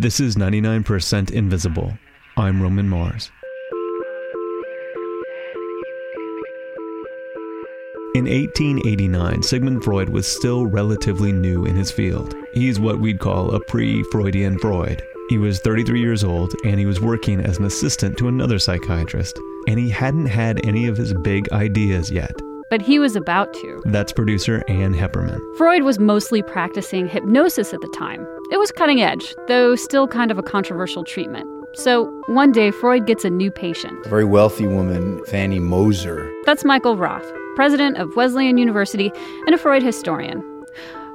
This is 99% Invisible. I'm Roman Mars. In 1889, Sigmund Freud was still relatively new in his field. He's what we'd call a pre Freudian Freud. He was 33 years old and he was working as an assistant to another psychiatrist. And he hadn't had any of his big ideas yet. But he was about to. That's producer Ann Hepperman. Freud was mostly practicing hypnosis at the time. It was cutting edge, though still kind of a controversial treatment. So one day, Freud gets a new patient. A very wealthy woman, Fanny Moser. That's Michael Roth, president of Wesleyan University and a Freud historian.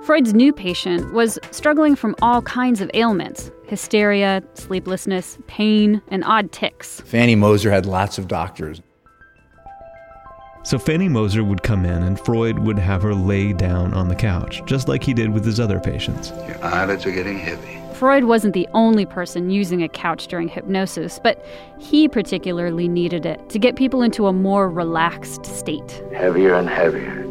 Freud's new patient was struggling from all kinds of ailments hysteria, sleeplessness, pain, and odd tics. Fanny Moser had lots of doctors. So Fanny Moser would come in and Freud would have her lay down on the couch, just like he did with his other patients. Your eyelids are getting heavy. Freud wasn't the only person using a couch during hypnosis, but he particularly needed it to get people into a more relaxed state. Heavier and heavier.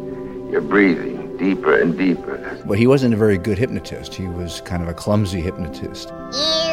You're breathing deeper and deeper. But he wasn't a very good hypnotist. He was kind of a clumsy hypnotist. You are hypnotized.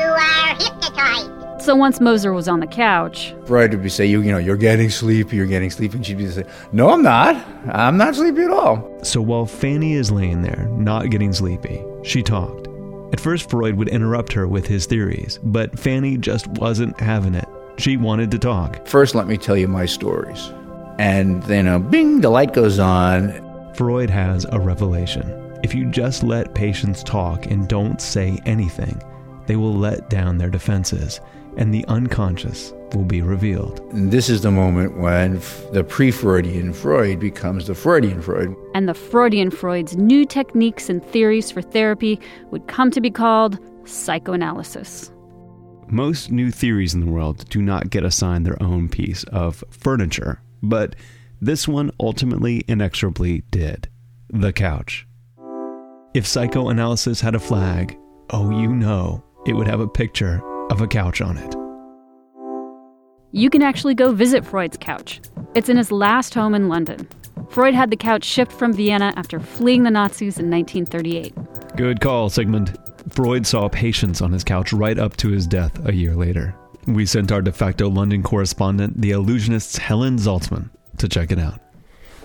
So once Moser was on the couch, Freud would be say, you, you know, you're getting sleepy, you're getting sleepy. And she'd be say, no, I'm not. I'm not sleepy at all. So while Fanny is laying there, not getting sleepy, she talked. At first, Freud would interrupt her with his theories, but Fanny just wasn't having it. She wanted to talk. First, let me tell you my stories. And then, uh, bing, the light goes on. Freud has a revelation. If you just let patients talk and don't say anything, they will let down their defenses, and the unconscious will be revealed. And this is the moment when f- the pre Freudian Freud becomes the Freudian Freud. and the Freudian Freud's new techniques and theories for therapy would come to be called psychoanalysis. Most new theories in the world do not get assigned their own piece of furniture, but this one ultimately inexorably did. The couch. If psychoanalysis had a flag, oh, you know, it would have a picture of a couch on it. You can actually go visit Freud's couch. It's in his last home in London. Freud had the couch shipped from Vienna after fleeing the Nazis in 1938. Good call, Sigmund. Freud saw patients on his couch right up to his death a year later. We sent our de facto London correspondent, the illusionist Helen Zaltzman, to check it out.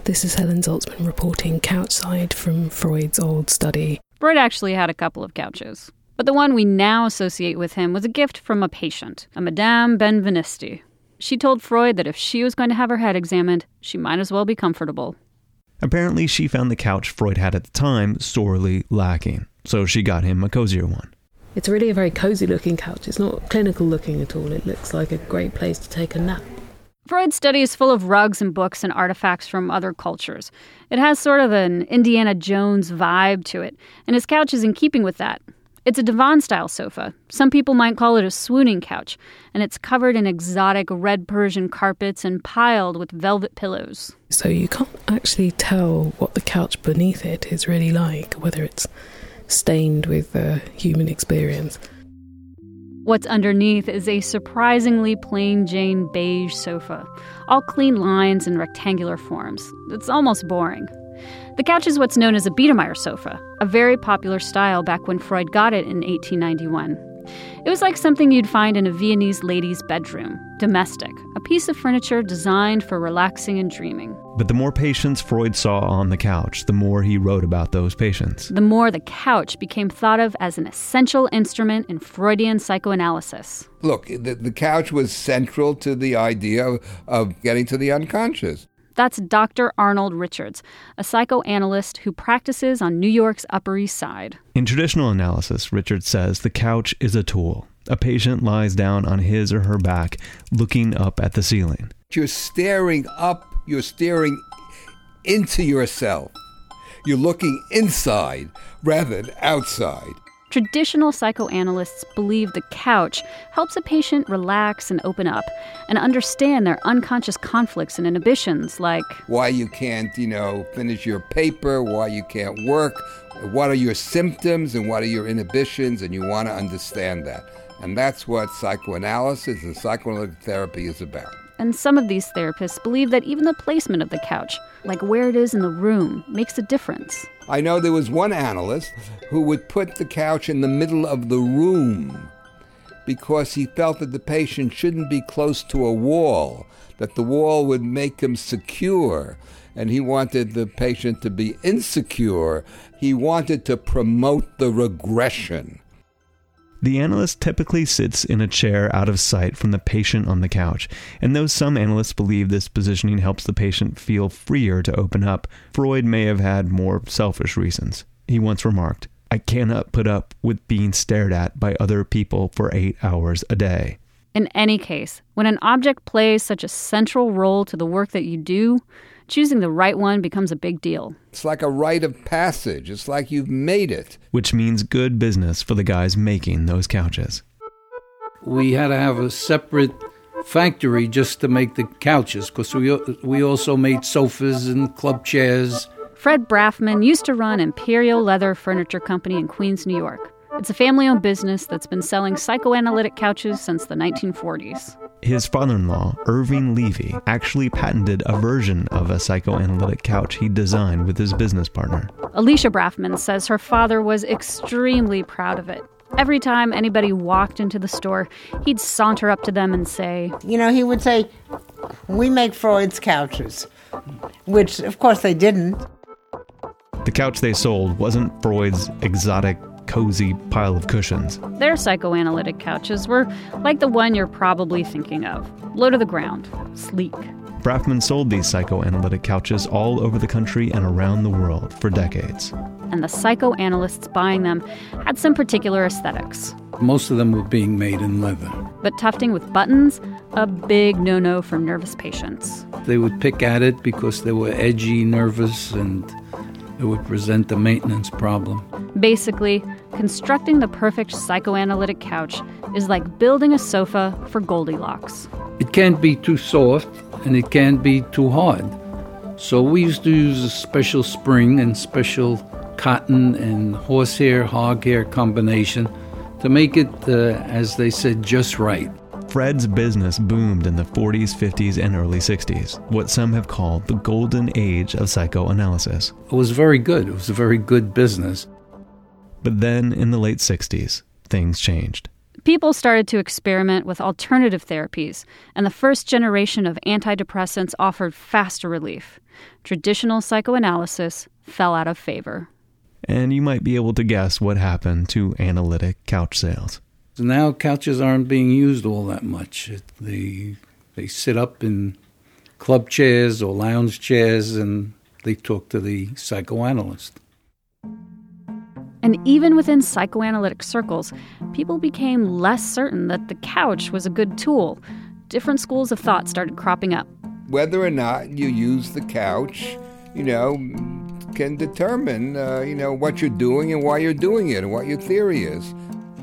This is Helen Zaltzman reporting couchside from Freud's old study. Freud actually had a couple of couches, but the one we now associate with him was a gift from a patient, a Madame Benvenisti. She told Freud that if she was going to have her head examined, she might as well be comfortable. Apparently, she found the couch Freud had at the time sorely lacking, so she got him a cozier one. It's really a very cozy looking couch. It's not clinical looking at all. It looks like a great place to take a nap. Freud's study is full of rugs and books and artifacts from other cultures. It has sort of an Indiana Jones vibe to it, and his couch is in keeping with that. It's a divan style sofa. Some people might call it a swooning couch, and it's covered in exotic red Persian carpets and piled with velvet pillows. So you can't actually tell what the couch beneath it is really like, whether it's stained with uh, human experience. What's underneath is a surprisingly plain Jane beige sofa, all clean lines and rectangular forms. It's almost boring. The couch is what's known as a Biedermeier sofa, a very popular style back when Freud got it in 1891. It was like something you'd find in a Viennese lady's bedroom, domestic, a piece of furniture designed for relaxing and dreaming. But the more patients Freud saw on the couch, the more he wrote about those patients. The more the couch became thought of as an essential instrument in Freudian psychoanalysis. Look, the, the couch was central to the idea of, of getting to the unconscious. That's Dr. Arnold Richards, a psychoanalyst who practices on New York's Upper East Side. In traditional analysis, Richards says the couch is a tool. A patient lies down on his or her back, looking up at the ceiling. You're staring up, you're staring into yourself. You're looking inside rather than outside. Traditional psychoanalysts believe the couch helps a patient relax and open up and understand their unconscious conflicts and inhibitions, like Why you can't, you know, finish your paper, why you can't work, what are your symptoms and what are your inhibitions, and you want to understand that. And that's what psychoanalysis and psychoanalytic therapy is about. And some of these therapists believe that even the placement of the couch, like where it is in the room, makes a difference. I know there was one analyst who would put the couch in the middle of the room because he felt that the patient shouldn't be close to a wall, that the wall would make him secure. And he wanted the patient to be insecure. He wanted to promote the regression. The analyst typically sits in a chair out of sight from the patient on the couch, and though some analysts believe this positioning helps the patient feel freer to open up, Freud may have had more selfish reasons. He once remarked, I cannot put up with being stared at by other people for eight hours a day. In any case, when an object plays such a central role to the work that you do, choosing the right one becomes a big deal. It's like a rite of passage. It's like you've made it. Which means good business for the guys making those couches. We had to have a separate factory just to make the couches because we, we also made sofas and club chairs. Fred Braffman used to run Imperial Leather Furniture Company in Queens, New York. It's a family owned business that's been selling psychoanalytic couches since the 1940s. His father in law, Irving Levy, actually patented a version of a psychoanalytic couch he designed with his business partner. Alicia Braffman says her father was extremely proud of it. Every time anybody walked into the store, he'd saunter up to them and say, You know, he would say, We make Freud's couches, which of course they didn't. The couch they sold wasn't Freud's exotic cozy pile of cushions. Their psychoanalytic couches were like the one you're probably thinking of low to the ground, sleek. Braffman sold these psychoanalytic couches all over the country and around the world for decades. And the psychoanalysts buying them had some particular aesthetics. Most of them were being made in leather. But tufting with buttons, a big no no for nervous patients. They would pick at it because they were edgy, nervous, and it would present a maintenance problem. Basically, constructing the perfect psychoanalytic couch is like building a sofa for Goldilocks. It can't be too soft and it can't be too hard. So we used to use a special spring and special cotton and horsehair, hog hair combination to make it, uh, as they said, just right. Fred's business boomed in the 40s, 50s, and early 60s, what some have called the golden age of psychoanalysis. It was very good. It was a very good business. But then in the late 60s, things changed. People started to experiment with alternative therapies, and the first generation of antidepressants offered faster relief. Traditional psychoanalysis fell out of favor. And you might be able to guess what happened to analytic couch sales. So now couches aren't being used all that much. They they sit up in club chairs or lounge chairs and they talk to the psychoanalyst. And even within psychoanalytic circles, people became less certain that the couch was a good tool. Different schools of thought started cropping up. Whether or not you use the couch, you know, can determine, uh, you know, what you're doing and why you're doing it and what your theory is.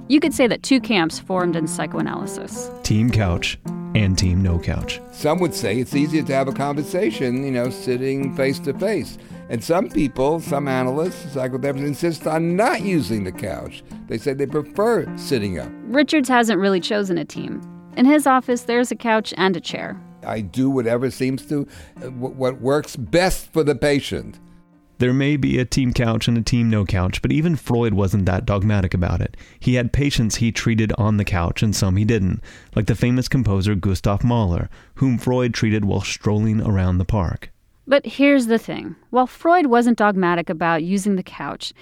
You could say that two camps formed in psychoanalysis Team Couch and Team No Couch. Some would say it's easier to have a conversation, you know, sitting face to face. And some people, some analysts, psychotherapists insist on not using the couch. They say they prefer sitting up. Richards hasn't really chosen a team. In his office, there's a couch and a chair. I do whatever seems to, uh, what works best for the patient. There may be a team couch and a team no couch, but even Freud wasn't that dogmatic about it. He had patients he treated on the couch and some he didn't, like the famous composer Gustav Mahler, whom Freud treated while strolling around the park. But here's the thing while Freud wasn't dogmatic about using the couch,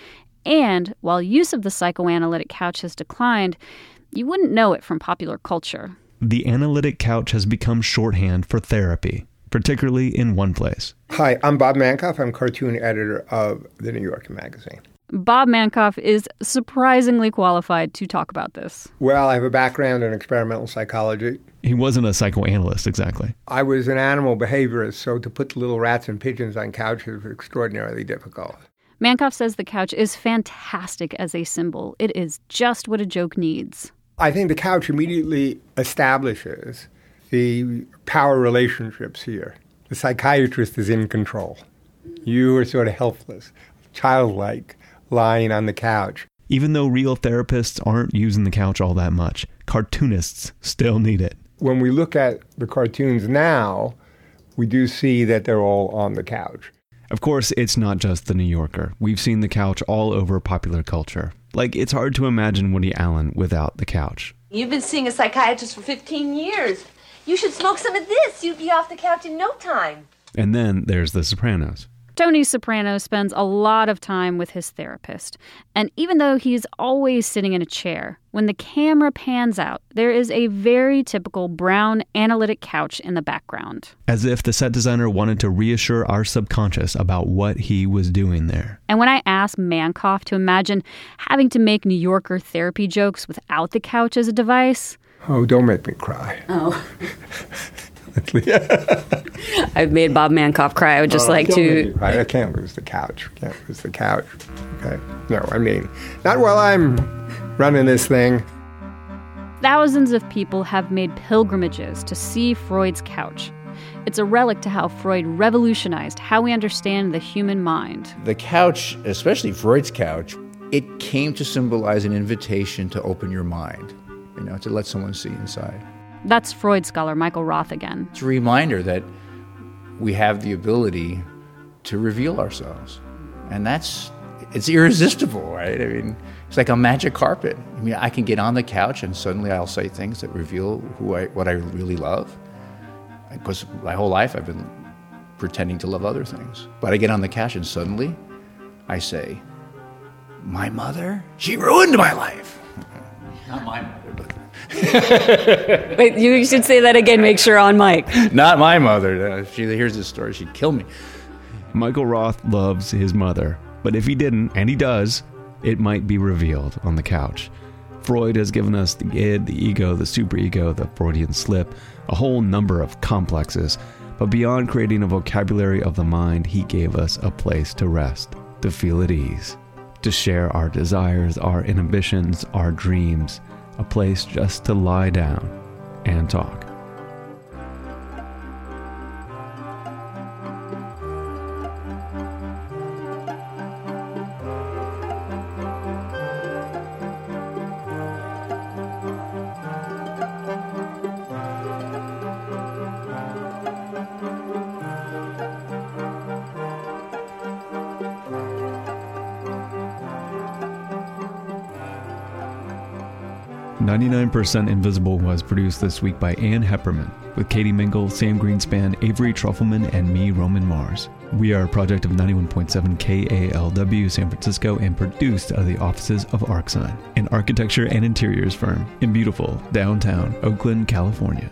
and while use of the psychoanalytic couch has declined, you wouldn't know it from popular culture. The analytic couch has become shorthand for therapy particularly in one place. Hi, I'm Bob Mankoff. I'm cartoon editor of the New Yorker magazine. Bob Mankoff is surprisingly qualified to talk about this. Well, I have a background in experimental psychology. He wasn't a psychoanalyst exactly. I was an animal behaviorist, so to put little rats and pigeons on couches was extraordinarily difficult. Mankoff says the couch is fantastic as a symbol. It is just what a joke needs. I think the couch immediately establishes the power relationships here. The psychiatrist is in control. You are sort of helpless, childlike, lying on the couch. Even though real therapists aren't using the couch all that much, cartoonists still need it. When we look at the cartoons now, we do see that they're all on the couch. Of course, it's not just the New Yorker. We've seen the couch all over popular culture. Like, it's hard to imagine Woody Allen without the couch. You've been seeing a psychiatrist for 15 years. You should smoke some of this. You'd be off the couch in no time. And then there's The Sopranos. Tony Soprano spends a lot of time with his therapist. And even though he's always sitting in a chair, when the camera pans out, there is a very typical brown analytic couch in the background. As if the set designer wanted to reassure our subconscious about what he was doing there. And when I asked Mankoff to imagine having to make New Yorker therapy jokes without the couch as a device, Oh, don't make me cry. Oh. I've made Bob Mankoff cry. I would just Oh, like to. me cry. I can't lose the couch. Can't lose the couch. Okay. No, I mean, not while I'm running this thing. thousands of people have made pilgrimages to see Freud's couch. It's a relic to how Freud revolutionized how we understand the human mind. The couch, especially Freud's couch, it came to symbolize an invitation to open your mind, you know, to let someone see inside. That's Freud scholar Michael Roth again. It's a reminder that we have the ability to reveal ourselves. And that's, it's irresistible, right? I mean, it's like a magic carpet. I mean, I can get on the couch and suddenly I'll say things that reveal who I, what I really love. Because my whole life I've been pretending to love other things. But I get on the couch and suddenly I say, my mother, she ruined my life. Not my mother, but Wait, you should say that again. Make sure on mic. not my mother. Uh, If she hears this story, she'd kill me. Michael Roth loves his mother, but if he didn't, and he does, it might be revealed on the couch. Freud has given us the id, the ego, the superego, the Freudian slip, a whole number of complexes. But beyond creating a vocabulary of the mind, he gave us a place to rest, to feel at ease, to share our desires, our inhibitions, our dreams, a place just to lie down and talk. Ninety-nine percent Invisible was produced this week by Ann Hepperman, with Katie Mingle, Sam Greenspan, Avery Trufelman, and me, Roman Mars. We are a project of 91.7 KALW San Francisco and produced out of the offices of Arcsine, an architecture and interiors firm in beautiful downtown Oakland, California.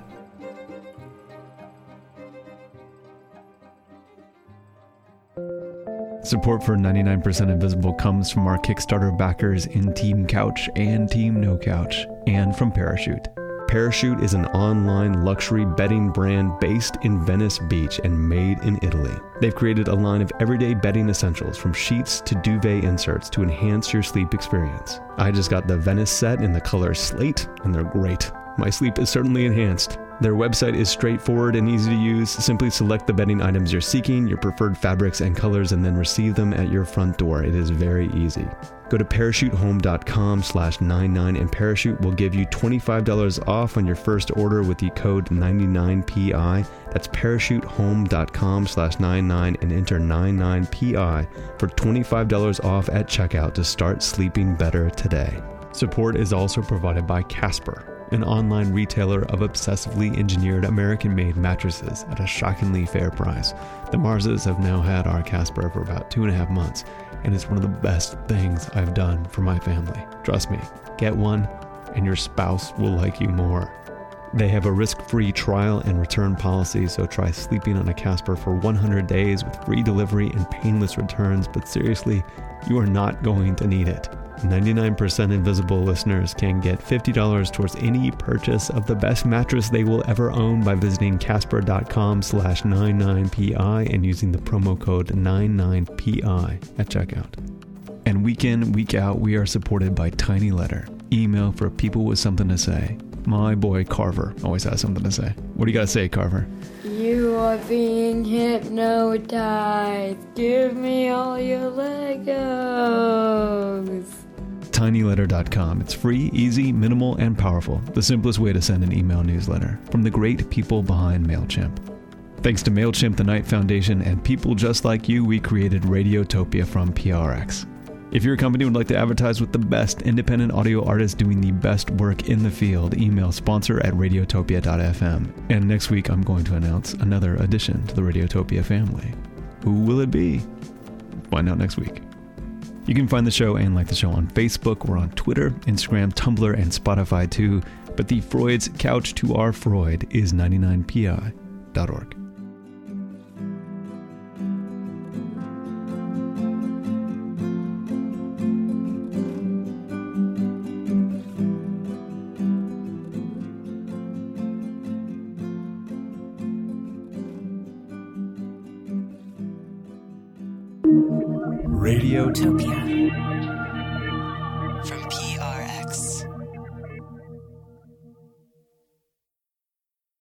Support for 99% Invisible comes from our Kickstarter backers in Team Couch and Team No Couch, and from Parachute. Parachute is an online luxury bedding brand based in Venice Beach and made in Italy. They've created a line of everyday bedding essentials from sheets to duvet inserts to enhance your sleep experience. I just got the Venice set in the color slate, and they're great. My sleep is certainly enhanced. Their website is straightforward and easy to use. Simply select the bedding items you're seeking, your preferred fabrics and colors, and then receive them at your front door. It is very easy. Go to parachutehome.com slash 99 and Parachute will give you $25 off on your first order with the code 99PI. That's parachutehome.com slash 99 and enter 99PI for $25 off at checkout to start sleeping better today. Support is also provided by Casper an online retailer of obsessively engineered American made mattresses at a shockingly fair price. The Marses have now had our Casper for about two and a half months, and it's one of the best things I've done for my family. Trust me, get one, and your spouse will like you more. They have a risk free trial and return policy, so try sleeping on a Casper for 100 days with free delivery and painless returns. But seriously, you are not going to need it. 99% Invisible listeners can get $50 towards any purchase of the best mattress they will ever own by visiting casper.com slash 99pi and using the promo code 99pi at checkout. And week in, week out, we are supported by Tiny Letter, email for people with something to say. My boy Carver always has something to say. What do you got to say, Carver? You are being hypnotized. Give me all your Legos. tinyletter.com. It's free, easy, minimal, and powerful. The simplest way to send an email newsletter from the great people behind MailChimp. Thanks to MailChimp, the Knight Foundation, and people just like you, we created Radiotopia from PRX. If your company would like to advertise with the best independent audio artists doing the best work in the field, email sponsor at radiotopia.fm. And next week, I'm going to announce another addition to the Radiotopia family. Who will it be? Find out next week. You can find the show and like the show on Facebook. We're on Twitter, Instagram, Tumblr, and Spotify too. But the Freud's Couch to Our Freud is 99pi.org.